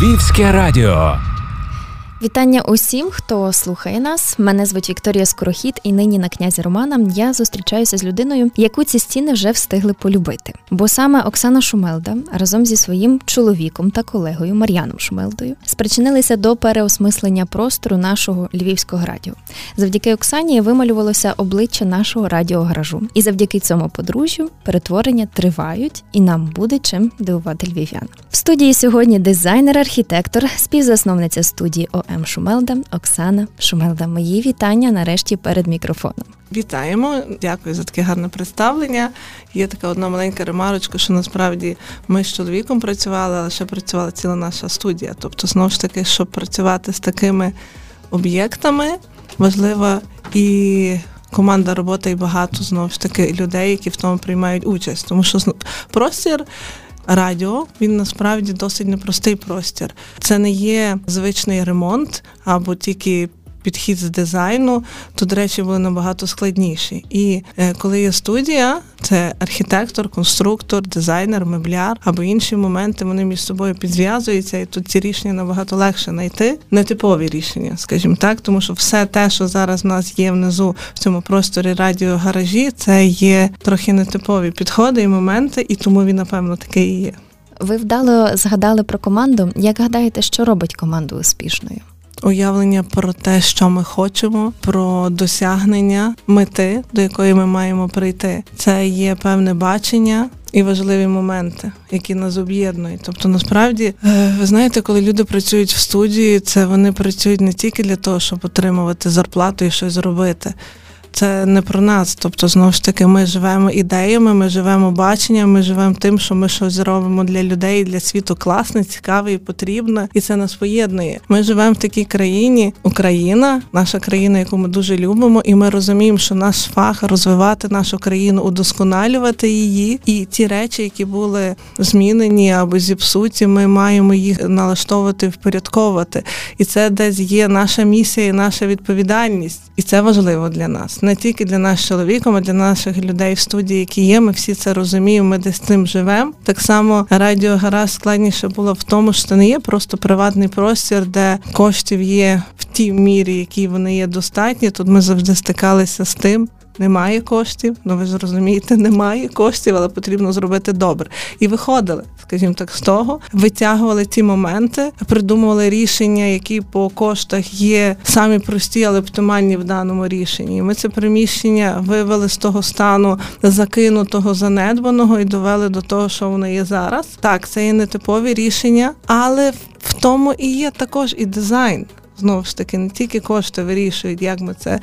Львівське радіо. Вітання усім, хто слухає нас. Мене звуть Вікторія Скорохід, і нині на князі Романа я зустрічаюся з людиною, яку ці стіни вже встигли полюбити. Бо саме Оксана Шумелда разом зі своїм чоловіком та колегою Мар'яном Шумелдою спричинилися до переосмислення простору нашого львівського радіо. Завдяки Оксані вималювалося обличчя нашого радіогаражу. І завдяки цьому подружжю перетворення тривають, і нам буде чим дивувати львів'ян. В студії сьогодні дизайнер-архітектор, співзасновниця студії. М. Шумелда, Оксана Шумелда. Мої вітання нарешті перед мікрофоном. Вітаємо, дякую за таке гарне представлення. Є така одна маленька ремарочка, що насправді ми з чоловіком працювали, але ще працювала ціла наша студія. Тобто, знову ж таки, щоб працювати з такими об'єктами, важлива і команда роботи, і багато знову ж таки людей, які в тому приймають участь. Тому що простір радіо він насправді досить непростий простір. Це не є звичний ремонт або тільки підхід з дизайну, тут речі були набагато складніші. І е, коли є студія, це архітектор, конструктор, дизайнер, мебляр або інші моменти, вони між собою підзв'язуються, і тут ці рішення набагато легше знайти. Нетипові рішення, скажімо так, тому що все те, що зараз в нас є внизу в цьому просторі радіогаражі, це є трохи нетипові підходи і моменти, і тому він, напевно, такий є. Ви вдало згадали про команду. Як гадаєте, що робить команду успішною? Уявлення про те, що ми хочемо, про досягнення мети, до якої ми маємо прийти. Це є певне бачення. І важливі моменти, які нас об'єднують. Тобто, насправді, е, ви знаєте, коли люди працюють в студії, це вони працюють не тільки для того, щоб отримувати зарплату і щось зробити це не про нас. Тобто, знову ж таки, ми живемо ідеями, ми живемо баченням, ми живемо тим, що ми щось робимо для людей, для світу класне, цікаве і потрібне, і це нас поєднує. Ми живемо в такій країні, Україна, наша країна, яку ми дуже любимо, і ми розуміємо, що наш фах розвивати нашу країну, удосконалювати її. І ті речі, які були змінені або зіпсуті, ми маємо їх налаштовувати, впорядковувати. І це десь є наша місія, і наша відповідальність, і це важливо для нас не тільки для нас чоловіком, а для наших людей в студії, які є. Ми всі це розуміємо. Ми десь цим живемо. Так само радіо гаразд складніше було в тому, що не є просто приватний простір, де коштів є в тій мірі, які вони є достатні. Тут ми завжди стикалися з тим немає коштів. Ну ви зрозумієте, немає коштів, але потрібно зробити добре. І виходили, скажімо так, з того, витягували ті моменти, придумували рішення, які по коштах є самі прості, але оптимальні в даному рішенні. Ми це приміщення вивели з того стану закинутого, занедбаного і довели до того, що воно є зараз. Так, це є нетипові рішення, але в тому і є також і дизайн. Знову ж таки, не тільки кошти вирішують, як ми це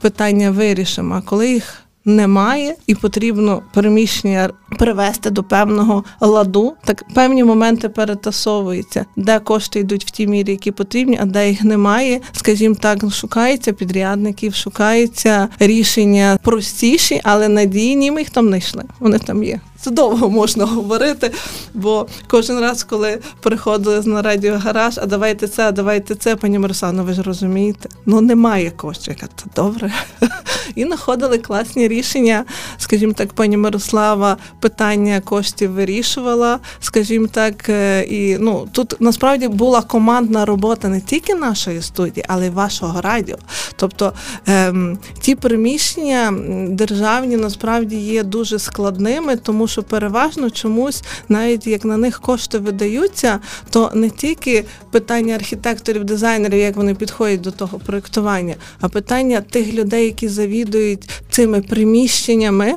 питання вирішимо. А коли їх немає і потрібно переміщення привести до певного ладу, так певні моменти перетасовуються, де кошти йдуть в тій мірі, які потрібні, а де їх немає. Скажімо так, шукається підрядників, шукається рішення простіші, але надійні. Ми їх там знайшли. Вони там є. Це довго можна говорити, бо кожен раз, коли приходили на радіо гараж, а давайте це, а давайте це, пані Мирославно, ви ж розумієте, ну немає коштів. Я кажу, добре. І знаходили класні рішення. Скажімо так, пані Мирослава питання коштів вирішувала. Скажімо так, е, і ну тут насправді була командна робота не тільки нашої студії, але й вашого радіо. Тобто ем, ті приміщення державні насправді є дуже складними, тому що переважно чомусь, навіть як на них кошти видаються, то не тільки питання архітекторів, дизайнерів, як вони підходять до того проєктування, а питання тих людей, які завідують цими приміщеннями.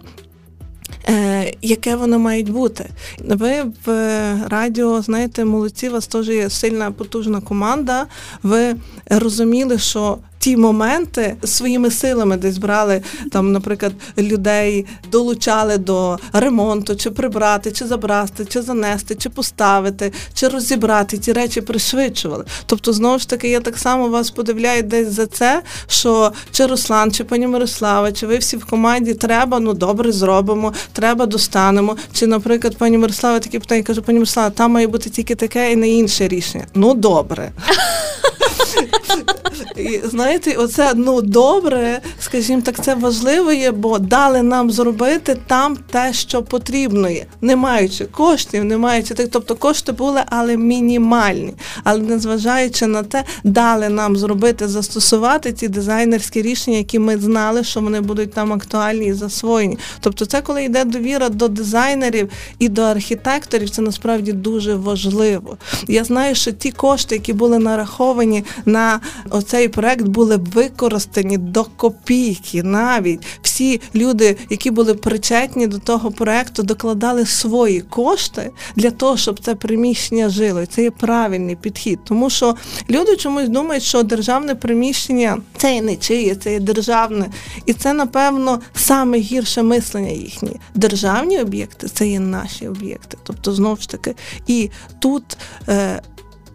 Е, яке воно має бути? Ви в радіо знаєте, молодці, у вас теж є сильна потужна команда. Ви розуміли, що ті моменти своїми силами десь брали там, наприклад, людей долучали до ремонту, чи прибрати, чи забрати, чи занести, чи поставити, чи розібрати ті речі пришвидшували. Тобто, знову ж таки, я так само вас подивляю десь за це, що чи Руслан, чи пані Мирослава, чи ви всі в команді треба, ну добре зробимо, треба достанемо. Чи, наприклад, пані Мирослава такі питання каже, пані Мирослава, там має бути тільки таке і не інше рішення. Ну добре. І знаєте, оце ну добре, скажімо так, це важливо є, бо дали нам зробити там те, що потрібно є, не маючи коштів, не маючи тих, тобто кошти були, але мінімальні. Але незважаючи на те, дали нам зробити, застосувати ці дизайнерські рішення, які ми знали, що вони будуть там актуальні і засвоєні. Тобто, це коли йде довіра до дизайнерів і до архітекторів, це насправді дуже важливо. Я знаю, що ті кошти, які були нараховані на оцей проект, були використані до копійки. Навіть всі люди, які були причетні до того проекту, докладали свої кошти для того, щоб це приміщення жило. І це є правильний підхід, тому що люди чомусь думають, що державне приміщення це є не чиє, це є державне, і це напевно саме гірше мислення їхнє. Державні об'єкти це є наші об'єкти. Тобто, знову ж таки, і тут. Е,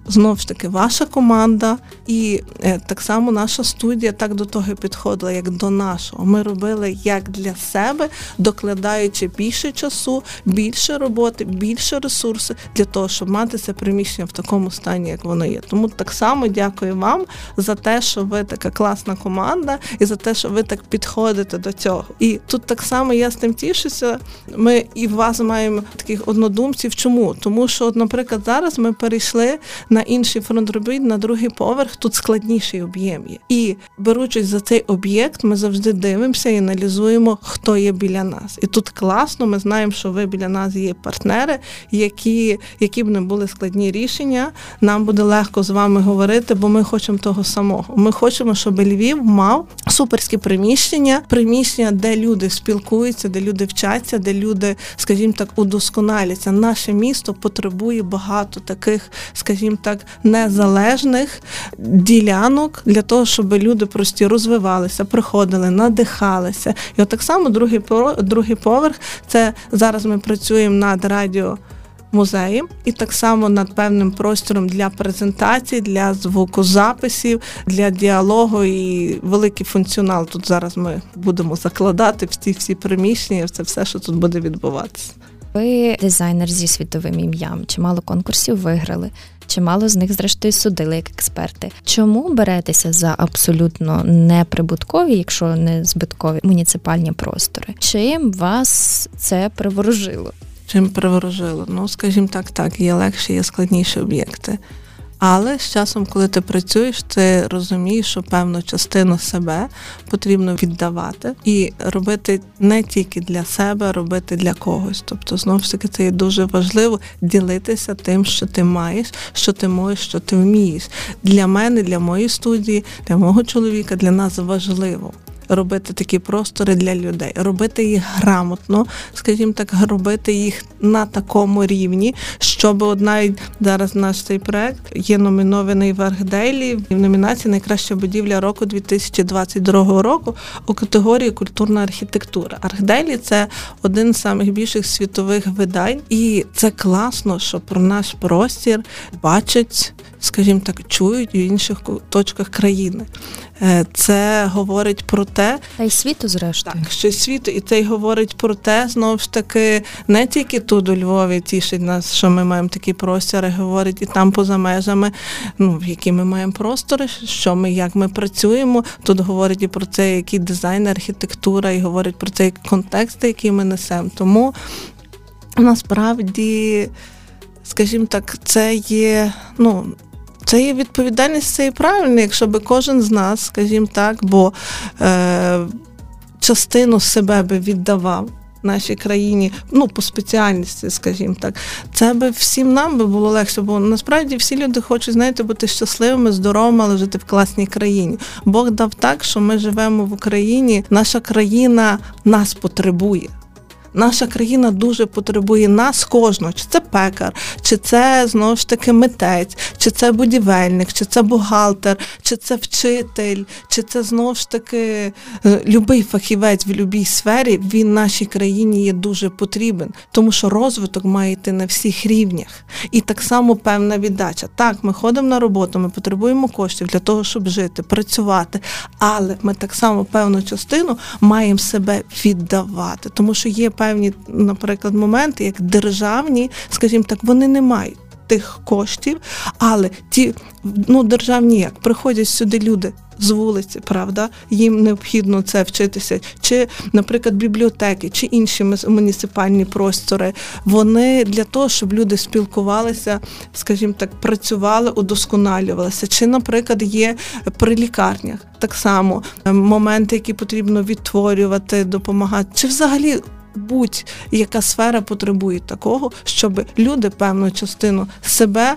Знову ж таки, ваша команда і е, так само наша студія так до того підходила, як до нашого. Ми робили як для себе, докладаючи більше часу, більше роботи, більше ресурсів для того, щоб мати це приміщення в такому стані, як воно є. Тому так само дякую вам за те, що ви така класна команда, і за те, що ви так підходите до цього. І тут так само я з тим тішуся. Ми і вас маємо таких однодумців. Чому? Тому що, наприклад, зараз ми перейшли на на інший фронт робіт, на другий поверх, тут складніший об'єм є. І беручись за цей об'єкт, ми завжди дивимося і аналізуємо, хто є біля нас. І тут класно, ми знаємо, що ви біля нас є партнери, які які б не були складні рішення. Нам буде легко з вами говорити, бо ми хочемо того самого. Ми хочемо, щоб Львів мав суперські приміщення, приміщення, де люди спілкуються, де люди вчаться, де люди, скажімо так, удосконаляться. Наше місто потребує багато таких, скажімо так так незалежних ділянок для того, щоб люди прості розвивалися, приходили, надихалися. І от так само другий другий поверх це зараз ми працюємо над радіо. Музеєм і так само над певним простором для презентацій, для звукозаписів, для діалогу і великий функціонал. Тут зараз ми будемо закладати в ці всі приміщення, це все, що тут буде відбуватися. Ви дизайнер зі світовим ім'ям, чимало конкурсів виграли. Чимало з них, зрештою, судили як експерти. Чому беретеся за абсолютно неприбуткові, якщо не збиткові муніципальні простори? Чим вас це приворожило? Чим приворожило? Ну, скажімо так, так, є легші, є складніші об'єкти. Але з часом, коли ти працюєш, ти розумієш, що певну частину себе потрібно віддавати і робити не тільки для себе, а робити для когось. Тобто, знову ж таки, це є дуже важливо ділитися тим, що ти маєш, що ти можеш, що ти вмієш. Для мене, для моєї студії, для мого чоловіка, для нас важливо робити такі простори для людей, робити їх грамотно, скажімо так, робити їх на такому рівні, щоб навіть зараз наш цей проект є номінований в Архдейлі в номінації Найкраща будівля року 2022 року у категорії культурна архітектура. Архдейлі це один з найбільших світових видань, і це класно, що про наш простір бачать, скажімо так, чують в інших точках країни. Е, це говорить про те, та й світу зрештою. Так, що світу, і це й говорить про те, знову ж таки, не тільки тут у Львові тішить нас, що ми маємо такі простори, говорить і там поза межами, ну які ми маємо простори, що ми, як ми працюємо. Тут говорить і про це, який дизайн, архітектура, і говорить про цей контекст, який ми несемо. Тому насправді, скажімо так, це є, ну. Це є відповідальність, це і правильно, якщо би кожен з нас, скажімо так, бо е, частину себе би віддавав нашій країні, ну по спеціальності, скажімо так, це би всім нам би було легше, бо насправді всі люди хочуть, знаєте, бути щасливими, здоровими, але жити в класній країні. Бог дав так, що ми живемо в Україні, наша країна нас потребує. Наша країна дуже потребує нас кожного, чи це пекар, чи це знову ж таки митець, чи це будівельник, чи це бухгалтер, чи це вчитель, чи це знову ж таки е, любий фахівець в будь-якій сфері. Він нашій країні є дуже потрібен, тому що розвиток має йти на всіх рівнях. І так само певна віддача. Так, ми ходимо на роботу, ми потребуємо коштів для того, щоб жити, працювати, але ми так само певну частину маємо себе віддавати, тому що є певні, наприклад, моменти, як державні, скажімо так, вони не мають. тих коштів, але ті ну державні як приходять сюди люди з вулиці, правда, їм необхідно це вчитися, чи, наприклад, бібліотеки, чи інші муніципальні простори. Вони для того, щоб люди спілкувалися, скажімо так, працювали, удосконалювалися. Чи, наприклад, є при лікарнях так само е, моменти, які потрібно відтворювати, допомагати, чи взагалі. Будь-яка сфера потребує такого, щоб люди певну частину себе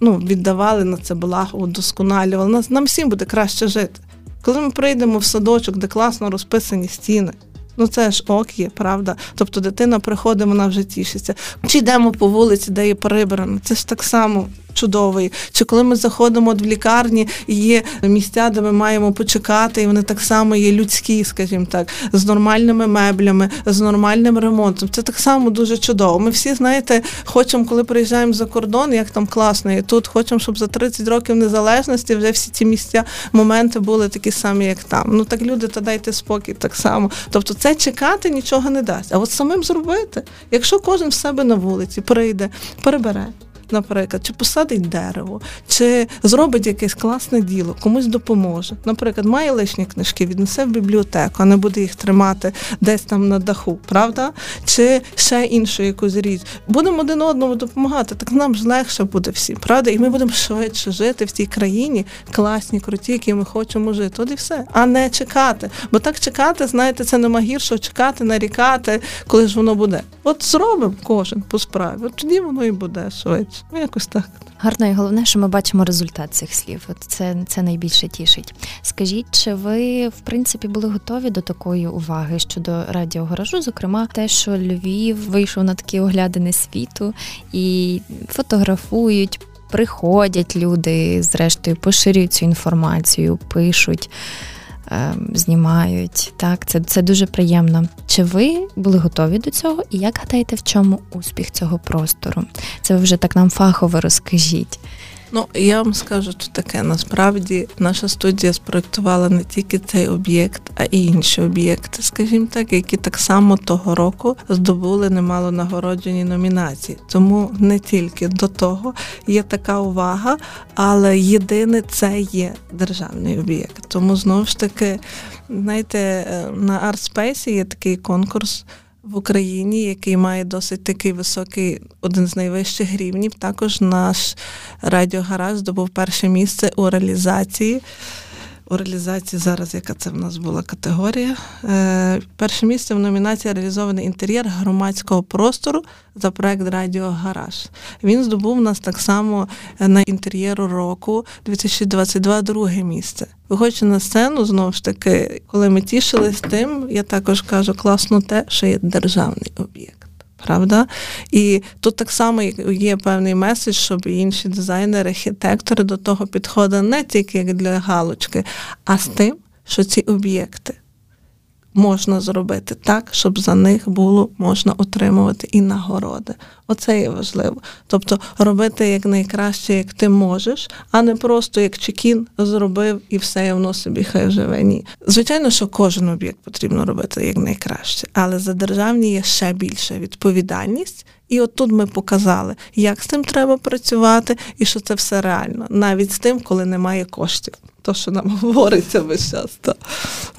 ну, віддавали на це благо, удосконалювали. Нас нам всім буде краще жити. Коли ми прийдемо в садочок, де класно розписані стіни. Ну це ж ок є, правда. Тобто дитина приходить, вона вже тішиться. Чи йдемо по вулиці, де є прибрано, це ж так само чудовий. Чи коли ми заходимо в лікарні, є місця, де ми маємо почекати, і вони так само є людські, скажімо так, з нормальними меблями, з нормальним ремонтом. Це так само дуже чудово. Ми всі, знаєте, хочемо, коли приїжджаємо за кордон, як там класно, і тут хочемо, щоб за 30 років незалежності вже всі ці місця, моменти були такі самі, як там. Ну так люди, та дайте спокій так само. Тобто, це чекати нічого не дасть. А от самим зробити, якщо кожен в себе на вулиці прийде, перебере наприклад, чи посадить дерево, чи зробить якесь класне діло, комусь допоможе. Наприклад, має лишні книжки, віднесе в бібліотеку, а не буде їх тримати десь там на даху, правда? Чи ще іншу якусь річ. Будемо один одному допомагати, так нам ж легше буде всім, правда? І ми будемо швидше жити в цій країні, класні, круті, які ми хочемо жити. От і все, а не чекати. Бо так чекати, знаєте, це нема гірше чекати, нарікати, коли ж воно буде. От зробимо кожен по справі. От тоді воно і буде швидше. Ну, якось так. Гарно і головне, що ми бачимо результат цих слів. От Це це найбільше тішить. Скажіть, чи ви в принципі були готові до такої уваги щодо радіогаражу? Зокрема, те, що Львів вийшов на такі оглядини світу і фотографують, приходять люди, зрештою поширюють цю інформацію, пишуть. Ем, знімають. Так, це це дуже приємно. Чи ви були готові до цього? І як гадаєте, в чому успіх цього простору? Це ви вже так нам фахово розкажіть. Ну, я вам скажу тут таке. Насправді наша студія спроектувала не тільки цей об'єкт, а й інші об'єкти, скажімо так, які так само того року здобули немало нагороджені номінації. Тому не тільки до того є така увага, але єдине це є державний об'єкт. Тому знову ж таки, знаєте, е, на Артспейсі є такий конкурс в Україні, який має досить такий високий, один з найвищих рівнів. Також наш радіогараж здобув перше місце у реалізації. У реалізації зараз, яка це в нас була категорія. Е, Перше місце в номінації реалізований інтер'єр громадського простору за проект Радіо Гараж. Він здобув нас так само е, на інтер'єру року 2022 друге місце. Виходячи на сцену, знову ж таки, коли ми тішились тим, я також кажу класно те, що є державний об'єкт. Правда? І тут так само є певний меседж, щоб інші дизайнери, архітектори до того підходили не тільки як для галочки, а з тим, що ці об'єкти можна зробити так, щоб за них було можна отримувати і нагороди. Оце є важливо. Тобто робити як найкраще, як ти можеш, а не просто як Чекін зробив і все, і воно собі хай живе. Ні. Звичайно, що кожен об'єкт потрібно робити як найкраще, але за державні є ще більша відповідальність. І от тут ми показали, як з цим треба працювати, і що це все реально, навіть з тим, коли немає коштів то, що нам говориться весь час. Та,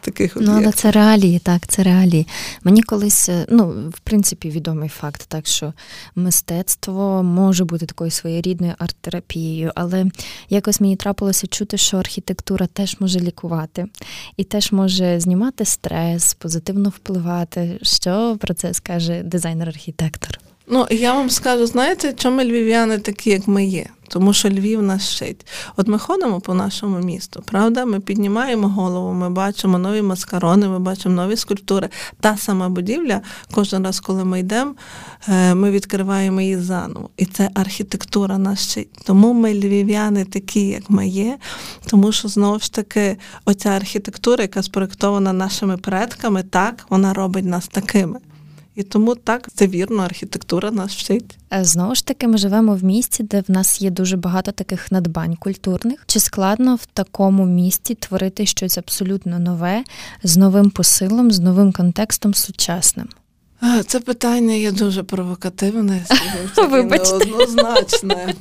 таких Ну, але це реалії, так, це реалії. Мені колись, е, ну, в принципі, відомий факт, так що мистецтво може бути такою своєрідною арт-терапією, але якось мені трапилося чути, що архітектура теж може лікувати і теж може знімати стрес, позитивно впливати. Що про це скаже дизайнер-архітектор? Ну, я вам скажу, знаєте, чому львів'яни такі, як ми є? Тому що Львів нас шить. От ми ходимо по нашому місту, правда? Ми піднімаємо голову, ми бачимо нові маскарони, ми бачимо нові скульптури. Та сама будівля, кожен раз, коли ми йдемо, е, ми відкриваємо її заново. І це архітектура нас шить. Тому ми львів'яни такі, як ми є, тому що знову ж таки оця архітектура, яка спроектована нашими предками, так вона робить нас такими. І тому так це вірно, архітектура нас вчить. Е, знову ж таки, ми живемо в місті, де в нас є дуже багато таких надбань культурних. Чи складно в такому місті творити щось абсолютно нове, з новим посилом, з новим контекстом, сучасним? Це питання є дуже провокативне, Вибачте. неоднозначне.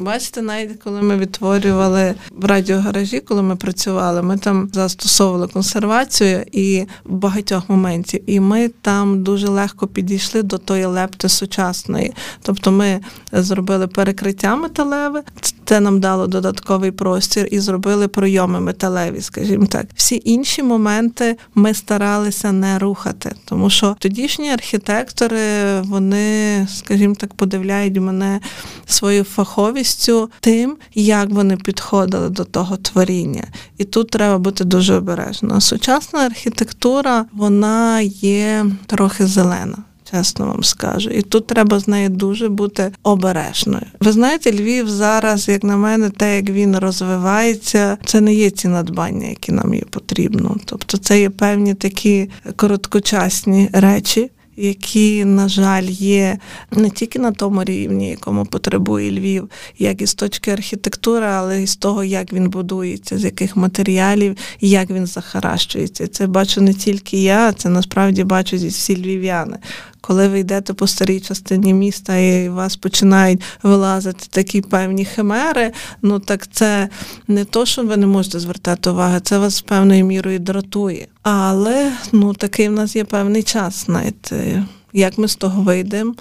Бачите, навіть коли ми відтворювали в радіогаражі, коли ми працювали, ми там застосовували консервацію і в багатьох моментів, і ми там дуже легко підійшли до тої лепти сучасної. Тобто ми зробили перекриття металеве, це нам дало додатковий простір і зробили пройоми металеві, скажімо так. Всі інші моменти ми старалися не рухати, тому що тодішні архітектори, вони, скажімо так, подивляють мене своєю фаховістю тим, як вони підходили до того творіння. І тут треба бути дуже обережно. Сучасна архітектура, вона є трохи зелена чесно вам скажу. І тут треба з нею дуже бути обережною. Ви знаєте, Львів зараз, як на мене, те, як він розвивається, це не є ці надбання, які нам є потрібно. Тобто, це є певні такі короткочасні речі які, на жаль, є не тільки на тому рівні, якому потребує Львів, як і з точки архітектури, але і з того, як він будується, з яких матеріалів і як він захаращується. Це бачу не тільки я, це насправді бачу зі всі львів'яни. Коли ви йдете по старій частині міста і вас починають вилазити такі певні химери, ну так це не то, що ви не можете звертати увагу, це вас певною мірою дратує. Але ну такий в нас є певний час, знаєте. Як ми з того вийдемо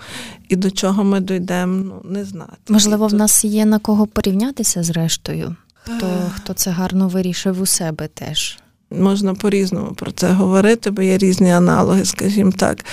і до чого ми дійдемо, ну не знати. Можливо, в нас є на кого порівнятися з рештою, хто, хто це гарно вирішив у себе теж. Можна по-різному про це говорити, бо є різні аналоги, скажімо так.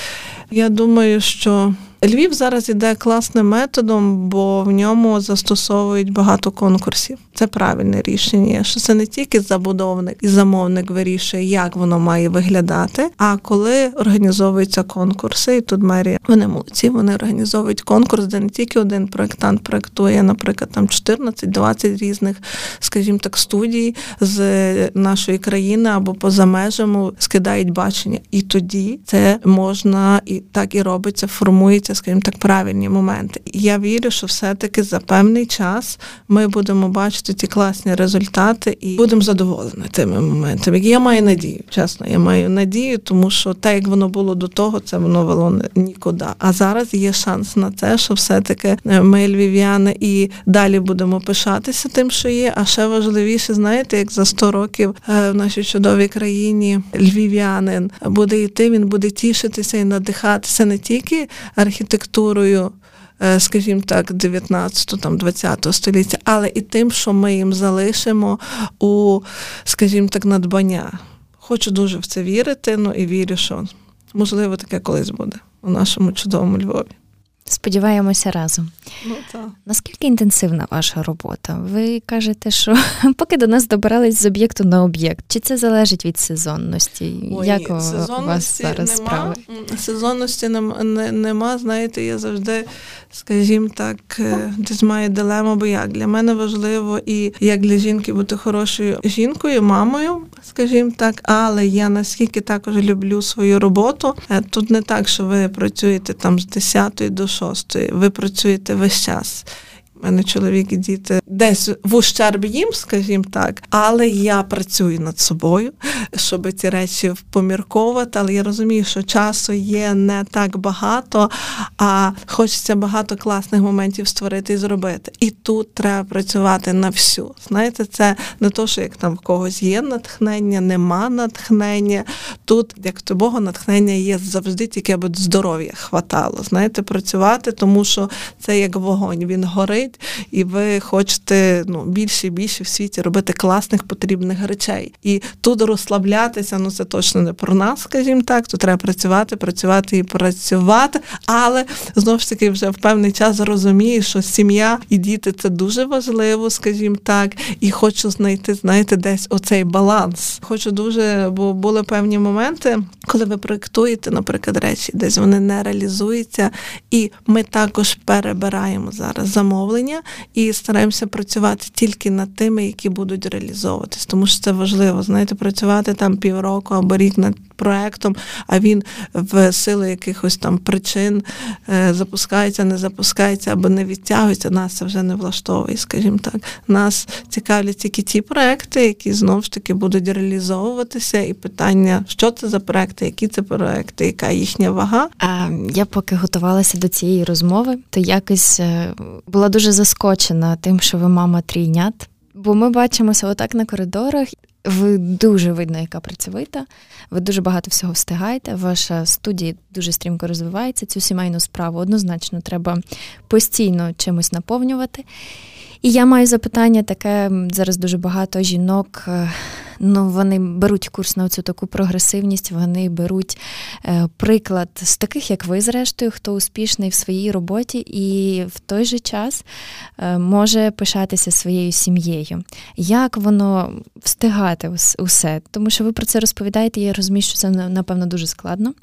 Я думаю, що Львів зараз іде класним методом, бо в ньому застосовують багато конкурсів. Це правильне рішення. Що це не тільки забудовник і замовник вирішує, як воно має виглядати. А коли організовуються конкурси, і тут мерія вони молодці, вони організовують конкурс, де не тільки один проєктант проєктує, наприклад, там 14-20 різних, скажімо так, студій з нашої країни або поза межами скидають бачення. І тоді це можна і так і робиться, формується скажімо так, правильні моменти. Я вірю, що все-таки за певний час ми будемо бачити ці класні результати і будемо задоволені тими моментами. Я маю надію, чесно, я маю надію, тому що те, як воно було до того, це воно вело нікуди. А зараз є шанс на те, що все-таки е, ми, львів'яни, і далі будемо пишатися тим, що є. А ще важливіше, знаєте, як за 100 років е, в нашій чудовій країні львів'янин буде йти, він буде тішитися і надихатися не тільки архітектурою, архітектурою, е, скажімо так, 19 там 20 століття, але і тим, що ми їм залишимо у, скажімо так, надбання. Хочу дуже в це вірити, ну і вірю, що можливо таке колись буде у нашому чудовому Львові. Сподіваємося разом. Ну, так. Наскільки інтенсивна ваша робота? Ви кажете, що поки до нас добирались з об'єкту на об'єкт, чи це залежить від сезонності? Ой, Як у вас зараз нема, справи? Сезонності нема, нема, знаєте, я завжди, скажімо так, е, десь маю дилему, бо як для мене важливо і як для жінки бути хорошою жінкою, мамою, скажімо так, але я наскільки також люблю свою роботу. Е, тут не так, що ви працюєте там з 10 до шостої, ви працюєте весь час. У мене чоловік і діти десь в ущерб їм, скажімо так, але я працюю над собою, щоб ці речі помірковувати. Але я розумію, що часу є не так багато, а хочеться багато класних моментів створити і зробити. І тут треба працювати на всю. Знаєте, це не то, що як там в когось є натхнення, нема натхнення. Тут, як то Бога, натхнення є завжди, тільки аби здоров'я хватало. Знаєте, працювати, тому що це як вогонь, він горить горить, і ви хочете ну, більше і більше в світі робити класних потрібних речей. І тут розслаблятися, ну це точно не про нас, скажімо так. Тут треба працювати, працювати і працювати. Але знову ж таки, вже в певний час розумію, що сім'я і діти це дуже важливо, скажімо так, і хочу знайти, знаєте, десь оцей баланс. Хочу дуже, бо були певні моменти, коли ви проєктуєте, наприклад, речі, десь вони не реалізуються, і ми також перебираємо зараз замовлення замовлення і стараємося працювати тільки над тими, які будуть реалізовуватись, тому що це важливо. Знаєте, працювати там півроку або рік над проектом, а він в силу якихось там причин е, запускається, не запускається або не відтягується, нас це вже не влаштовує, скажімо так. Нас цікавлять тільки ті проекти, які знову ж таки будуть реалізовуватися, і питання, що це за проекти, які це проекти, яка їхня вага. А я поки готувалася до цієї розмови, то якось е, була дуже заскочена тим, що ви мама трійнят. Бо ми бачимося отак на коридорах. Ви дуже видно, яка працьовита. Ви дуже багато всього встигаєте. Ваша студія дуже стрімко розвивається. Цю сімейну справу однозначно треба постійно чимось наповнювати. І я маю запитання таке: зараз дуже багато жінок е, ну вони беруть курс на цю таку прогресивність, вони беруть е, приклад з таких, як ви, зрештою, хто успішний в своїй роботі, і в той же час е, може пишатися своєю сім'єю. Як воно встигати усе? Тому що ви про це розповідаєте, я розумію, що це напевно дуже складно.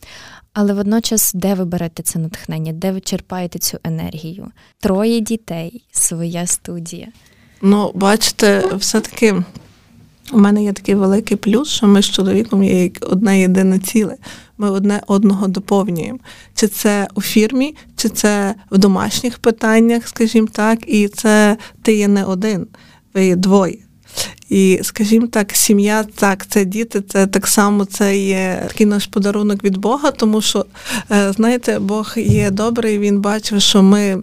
Але водночас, де ви берете це натхнення, де ви черпаєте цю енергію? Троє дітей, своя студія. Ну, бачите, все-таки у мене є такий великий плюс, що ми з чоловіком є як одне єдине ціле. Ми одне одного доповнюємо. Чи це у фірмі, чи це в домашніх питаннях, скажімо так, і це ти є не один, ви є двоє. І, скажімо так, сім'я, так, це діти, це так само це є такий наш подарунок від Бога, тому що, е, знаєте, Бог є добрий, він бачив, що ми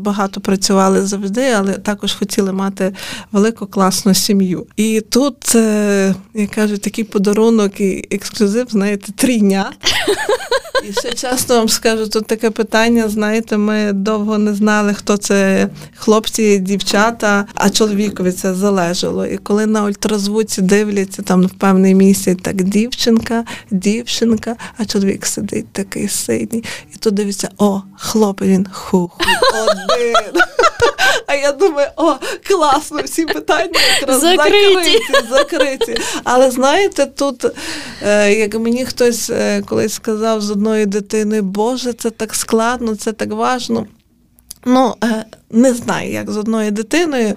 багато працювали завжди, але також хотіли мати велику класну сім'ю. І тут, е, як кажуть, такий подарунок і ексклюзив, знаєте, трійня. І ще часто вам скажу, тут таке питання, знаєте, ми довго не знали, хто це хлопці, дівчата, а чоловікові це залежало. І коли на ультразвуці дивляться там в певний місці, так дівчинка, дівчинка, а чоловік сидить такий синій. І тут дивиться, о, хлоп, він ху-ху, один. А я думаю, о, класно, всі питання якраз закриті. закриті. Але знаєте, тут, е, як мені хтось е, колись сказав з одної дитини, Боже, це так складно, це так важно. Ну, е, не знаю, як з одною дитиною.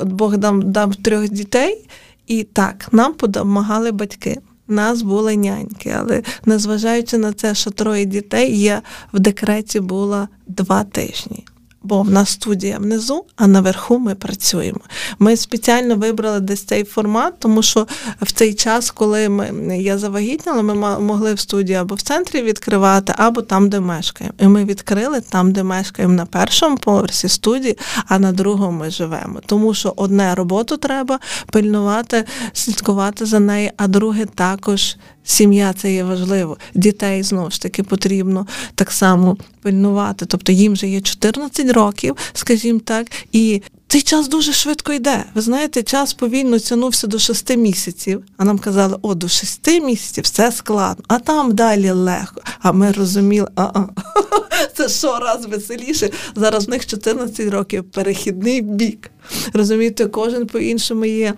От Бог дав, дав трьох дітей, і так, нам допомагали батьки. Нас були няньки, але незважаючи на це, що троє дітей, я в декреті була два тижні бо в нас студія внизу, а наверху ми працюємо. Ми спеціально вибрали десь цей формат, тому що в цей час, коли ми я завагітніла, ми могли в студії або в центрі відкривати, або там, де мешкаємо. І ми відкрили там, де мешкаємо на першому поверсі студії, а на другому ми живемо. Тому що одне роботу треба пильнувати, слідкувати за нею, а друге також Сім'я це є важливо. Дітей знову ж таки потрібно так само пильнувати. Тобто їм вже є 14 років, скажімо так, і цей час дуже швидко йде. Ви знаєте, час повільно тягнувся до 6 місяців. А нам казали, о, до 6 місяців все складно, а там далі легко. А ми розуміли, а це що раз веселіше. Зараз в них 14 років перехідний бік. Розумієте, кожен по-іншому є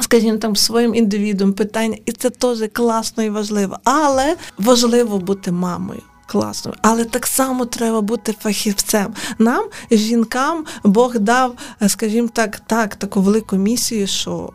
скажімо, там своїм індивідом питання, і це теж класно і важливо. Але важливо бути мамою. Класно, але так само треба бути фахівцем. Нам, жінкам, Бог дав, скажімо так, так, таку велику місію, що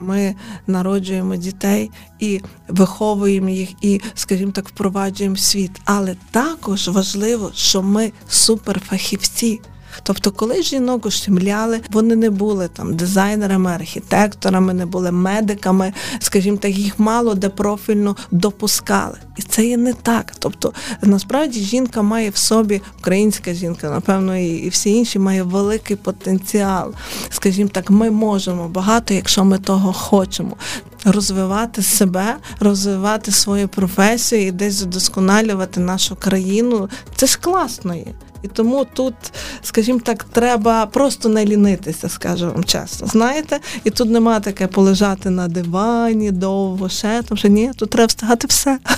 ми народжуємо дітей і виховуємо їх, і, скажімо так, впроваджуємо світ. Але також важливо, що ми суперфахівці. Тобто, коли жінок ущемляли, вони не були там дизайнерами, архітекторами, не були медиками, скажімо так, їх мало де профільно допускали. І це є не так. Тобто, насправді жінка має в собі, українська жінка, напевно, і всі інші має великий потенціал. Скажімо так, ми можемо багато, якщо ми того хочемо. Розвивати себе, розвивати свою професію і десь вдосконалювати нашу країну. Це ж класно є. І тому тут, скажімо так, треба просто не лінитися, скажу вам чесно. Знаєте, і тут нема таке полежати на дивані довго, ще тому що ні, тут треба встигати все.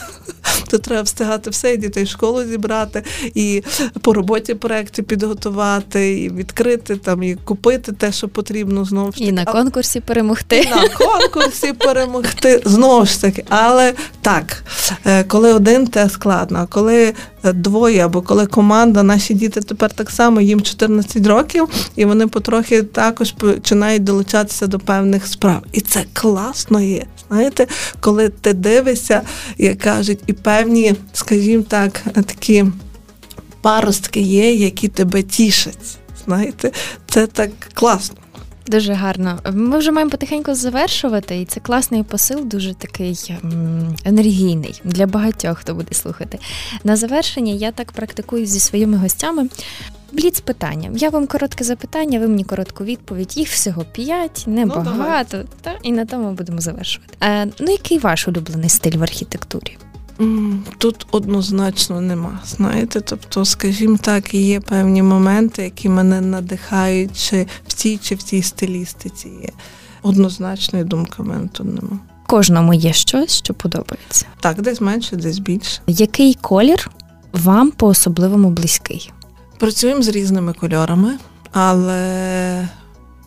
Тут треба встигати все, і дітей в школу зібрати, і по роботі проекти підготувати, і відкрити там, і купити те, що потрібно знову ж таки. І на конкурсі перемогти. І На конкурсі перемогти знову ж таки. Але так, е, коли один, те складно. А коли двоє, або коли команда, наші діти тепер так само, їм 14 років, і вони потрохи також починають долучатися до певних справ. І це класно є. Знаєте, коли ти дивишся, як кажуть, і певні, скажімо так, такі паростки є, які тебе тішать. Знаєте, це так класно. Дуже гарно. Ми вже маємо потихеньку завершувати, і це класний посил, дуже такий енергійний для багатьох, хто буде слухати. На завершення я так практикую зі своїми гостями. Бліц питання. Я вам коротке запитання, ви мені коротку відповідь. Їх всього п'ять, небагато. Ну, та, і на тому будемо завершувати. Е, Ну, який ваш улюблений стиль в архітектурі? Тут однозначно нема. Знаєте, тобто, скажімо так, є певні моменти, які мене надихають, чи в цій чи в цій стилістиці є. Однозначної думки в мене тут нема. Кожному є щось, що подобається. Так, десь менше, десь більше. Який колір вам по особливому близький? Працюємо з різними кольорами, але.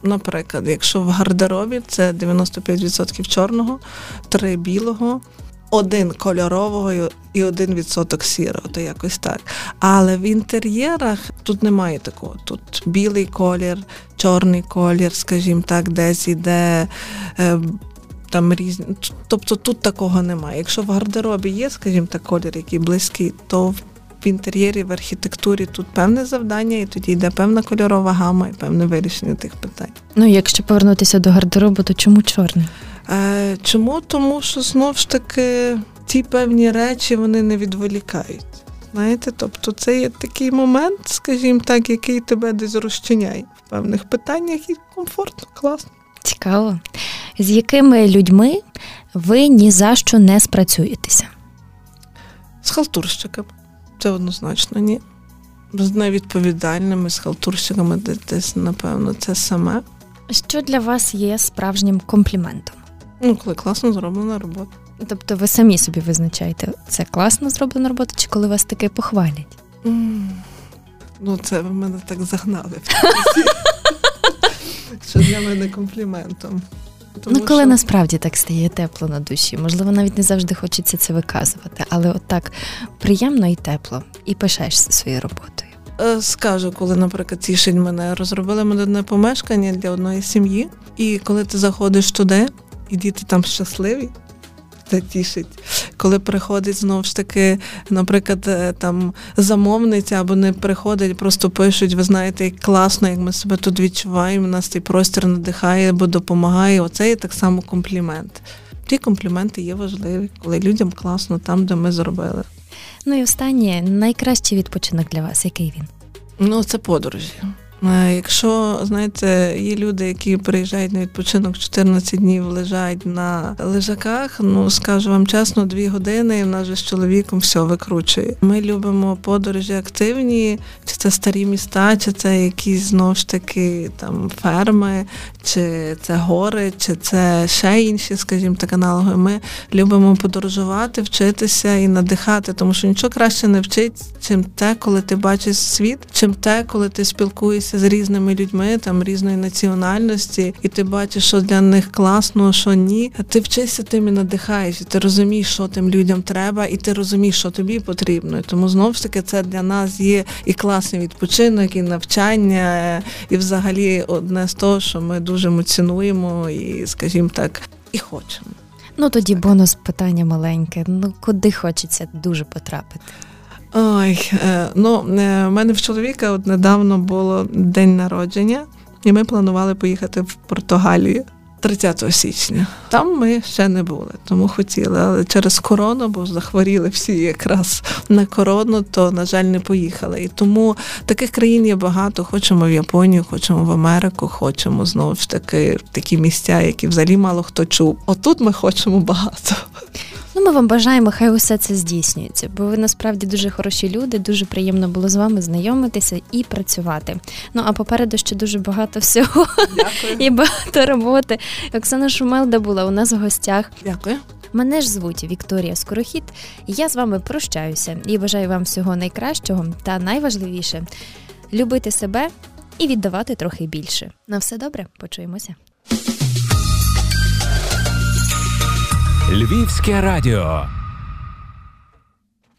Наприклад, якщо в гардеробі це 95% чорного, 3 білого, один кольорового і один відсоток сірого, то якось так. Але в інтер'єрах тут немає такого. Тут білий колір, чорний колір, скажімо так, десь іде. Е, там різні, тобто тут такого немає. Якщо в гардеробі є, скажімо так, колір, який близький, то в інтер'єрі, в архітектурі тут певне завдання, і тоді йде певна кольорова гама і певне вирішення тих питань. Ну, якщо повернутися до гардеробу, то чому чорний? Е, Чому? Тому що знов ж таки ті певні речі вони не відволікають. Знаєте, тобто це є такий момент, скажімо так, який тебе десь розчиняє в певних питаннях і комфортно, класно. Цікаво. З якими людьми ви ні за що не спрацюєтеся? З халтурщиками. Це однозначно ні. З невідповідальними, з халтурщиками десь, напевно, це саме. Що для вас є справжнім компліментом? Ну, коли класно зроблена робота. Тобто ви самі собі визначаєте, це класно зроблена робота, чи коли вас таке похвалять? Mm. Ну, це ви мене так загнали. Що для мене компліментом. Тому ну, коли що... насправді так стає тепло на душі, можливо, навіть не завжди хочеться це виказувати, але от так приємно і тепло, і пишаєшся своєю роботою. Е, скажу, коли, наприклад, тішить мене, розробили одне помешкання для одної сім'ї, і коли ти заходиш туди, і діти там щасливі. Це тішить, коли приходить знову ж таки, наприклад, е, там замовниця або не приходить, просто пишуть, ви знаєте, як класно, як ми себе тут відчуваємо, нас цей простір надихає або допомагає. Оце є так само комплімент. Ті компліменти є важливі, коли людям класно там, де ми зробили. Ну і останнє найкращий відпочинок для вас, який він? Ну, це подорожі. Е, якщо знаєте, є люди, які приїжджають на відпочинок 14 днів, лежать на лежаках, ну скажу вам чесно, дві години і в нас же з чоловіком все викручує. Ми любимо подорожі активні, чи це старі міста, чи це якісь знову ж таки там ферми, чи це гори, чи це ще інші, скажімо так, аналоги. Ми любимо подорожувати, вчитися і надихати, тому що нічого краще не вчить, чим те, коли ти бачиш світ, чим те, коли ти спілкуєшся спілкуєшся з різними людьми, там різної національності, і ти бачиш, що для них класно, що ні. Ти вчишся тим і надихаєш, і ти розумієш, що тим людям треба, і ти розумієш, що тобі потрібно. І Тому знову ж таки це для нас є і класний відпочинок, і навчання, і взагалі одне з того, що ми дуже цінуємо і, скажімо так, і хочемо. Ну тоді бонус питання маленьке. Ну куди хочеться дуже потрапити? Ой, е, ну в е, мене в чоловіка от недавно було день народження, і ми планували поїхати в Португалію 30 січня. Там ми ще не були, тому хотіли. Але через корону, бо захворіли всі якраз на корону, то на жаль не поїхали. І тому таких країн є багато. Хочемо в Японію, хочемо в Америку, хочемо знову ж таки такі місця, які взагалі мало хто чув. Отут ми хочемо багато. Ну, ми вам бажаємо, хай усе це здійснюється, бо ви насправді дуже хороші люди. Дуже приємно було з вами знайомитися і працювати. Ну а попереду ще дуже багато всього Дякую. і багато роботи. Оксана Шумелда була у нас в гостях. Дякую. Мене ж звуть Вікторія Скорохід. Я з вами прощаюся і бажаю вам всього найкращого та найважливіше любити себе і віддавати трохи більше. На все добре, почуємося. Львівське радіо.